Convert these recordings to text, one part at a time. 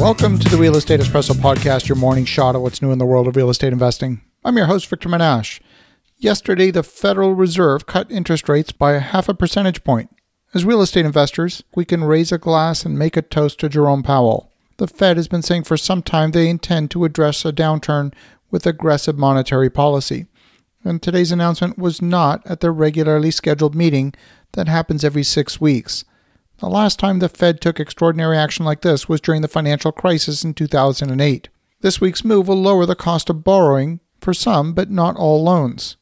Welcome to the Real Estate Espresso Podcast, your morning shot of what's new in the world of real estate investing. I'm your host, Victor Menasce. Yesterday, the Federal Reserve cut interest rates by a half a percentage point. As real estate investors, we can raise a glass and make a toast to Jerome Powell. The Fed has been saying for some time they intend to address a downturn with aggressive monetary policy. And today's announcement was not at their regularly scheduled meeting that happens every six weeks. The last time the Fed took extraordinary action like this was during the financial crisis in 2008. This week's move will lower the cost of borrowing for some, but not all loans.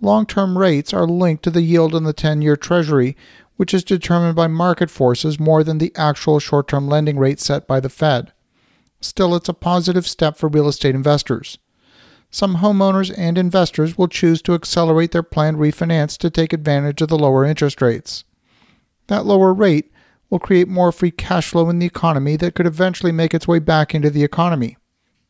Long term rates are linked to the yield on the 10 year Treasury, which is determined by market forces more than the actual short term lending rate set by the Fed. Still, it's a positive step for real estate investors. Some homeowners and investors will choose to accelerate their planned refinance to take advantage of the lower interest rates. That lower rate will create more free cash flow in the economy that could eventually make its way back into the economy.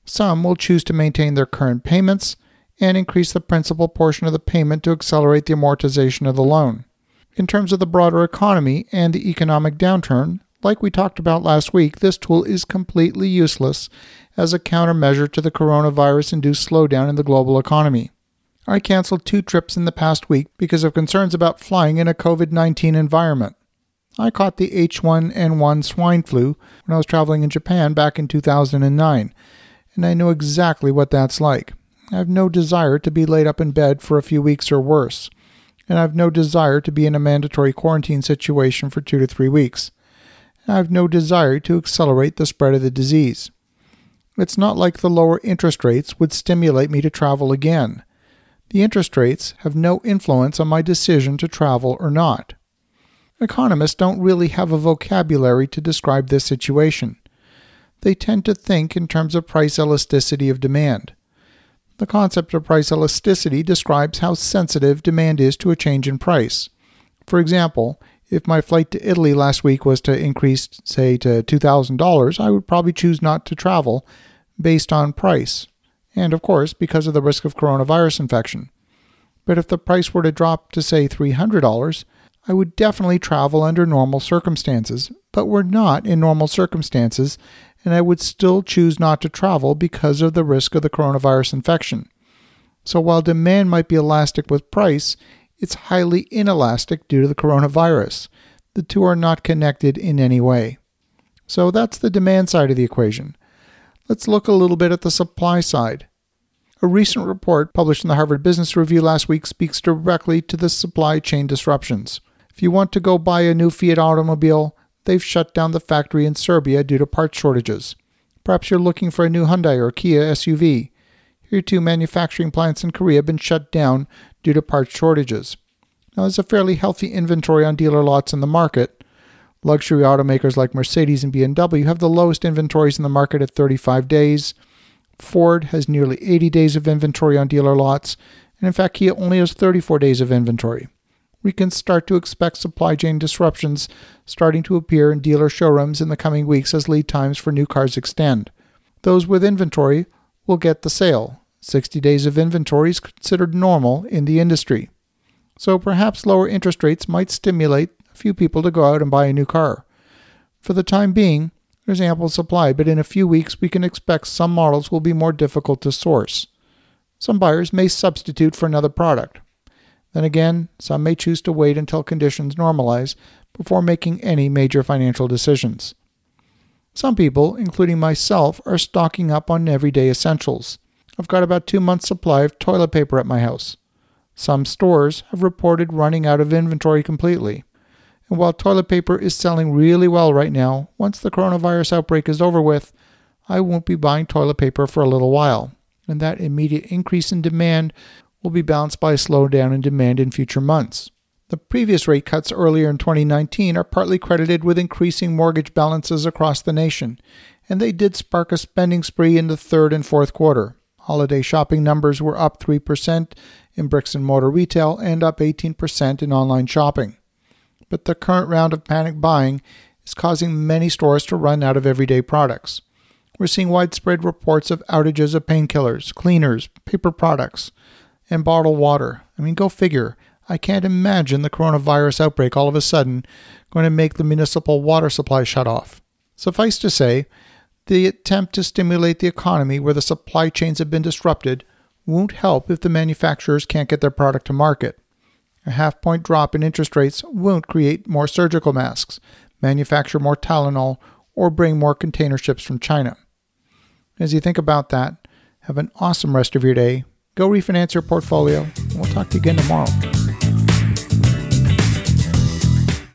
Some will choose to maintain their current payments and increase the principal portion of the payment to accelerate the amortization of the loan. In terms of the broader economy and the economic downturn, like we talked about last week, this tool is completely useless as a countermeasure to the coronavirus induced slowdown in the global economy. I canceled two trips in the past week because of concerns about flying in a COVID 19 environment. I caught the H1N1 swine flu when I was traveling in Japan back in 2009, and I know exactly what that's like. I have no desire to be laid up in bed for a few weeks or worse, and I have no desire to be in a mandatory quarantine situation for two to three weeks. I have no desire to accelerate the spread of the disease. It's not like the lower interest rates would stimulate me to travel again. The interest rates have no influence on my decision to travel or not. Economists don't really have a vocabulary to describe this situation. They tend to think in terms of price elasticity of demand. The concept of price elasticity describes how sensitive demand is to a change in price. For example, if my flight to Italy last week was to increase, say, to $2,000, I would probably choose not to travel based on price, and of course, because of the risk of coronavirus infection. But if the price were to drop to, say, $300, I would definitely travel under normal circumstances, but we're not in normal circumstances, and I would still choose not to travel because of the risk of the coronavirus infection. So while demand might be elastic with price, it's highly inelastic due to the coronavirus. The two are not connected in any way. So that's the demand side of the equation. Let's look a little bit at the supply side. A recent report published in the Harvard Business Review last week speaks directly to the supply chain disruptions. If you want to go buy a new Fiat automobile, they've shut down the factory in Serbia due to part shortages. Perhaps you're looking for a new Hyundai or Kia SUV. Here, too, manufacturing plants in Korea have been shut down due to part shortages. Now, there's a fairly healthy inventory on dealer lots in the market. Luxury automakers like Mercedes and BMW have the lowest inventories in the market at 35 days. Ford has nearly 80 days of inventory on dealer lots, and in fact, Kia only has 34 days of inventory. We can start to expect supply chain disruptions starting to appear in dealer showrooms in the coming weeks as lead times for new cars extend. Those with inventory will get the sale, 60 days of inventory is considered normal in the industry. So perhaps lower interest rates might stimulate a few people to go out and buy a new car. For the time being, there's ample supply, but in a few weeks we can expect some models will be more difficult to source. Some buyers may substitute for another product. Then again, some may choose to wait until conditions normalize before making any major financial decisions. Some people, including myself, are stocking up on everyday essentials. I've got about two months' supply of toilet paper at my house. Some stores have reported running out of inventory completely. And while toilet paper is selling really well right now, once the coronavirus outbreak is over with, I won't be buying toilet paper for a little while. And that immediate increase in demand will be balanced by a slowdown in demand in future months. The previous rate cuts earlier in 2019 are partly credited with increasing mortgage balances across the nation, and they did spark a spending spree in the third and fourth quarter. Holiday shopping numbers were up 3% in bricks and mortar retail and up 18% in online shopping. But the current round of panic buying is causing many stores to run out of everyday products. We're seeing widespread reports of outages of painkillers, cleaners, paper products, and bottled water. I mean, go figure. I can't imagine the coronavirus outbreak all of a sudden going to make the municipal water supply shut off. Suffice to say, The attempt to stimulate the economy where the supply chains have been disrupted won't help if the manufacturers can't get their product to market. A half point drop in interest rates won't create more surgical masks, manufacture more Tylenol, or bring more container ships from China. As you think about that, have an awesome rest of your day. Go refinance your portfolio, and we'll talk to you again tomorrow.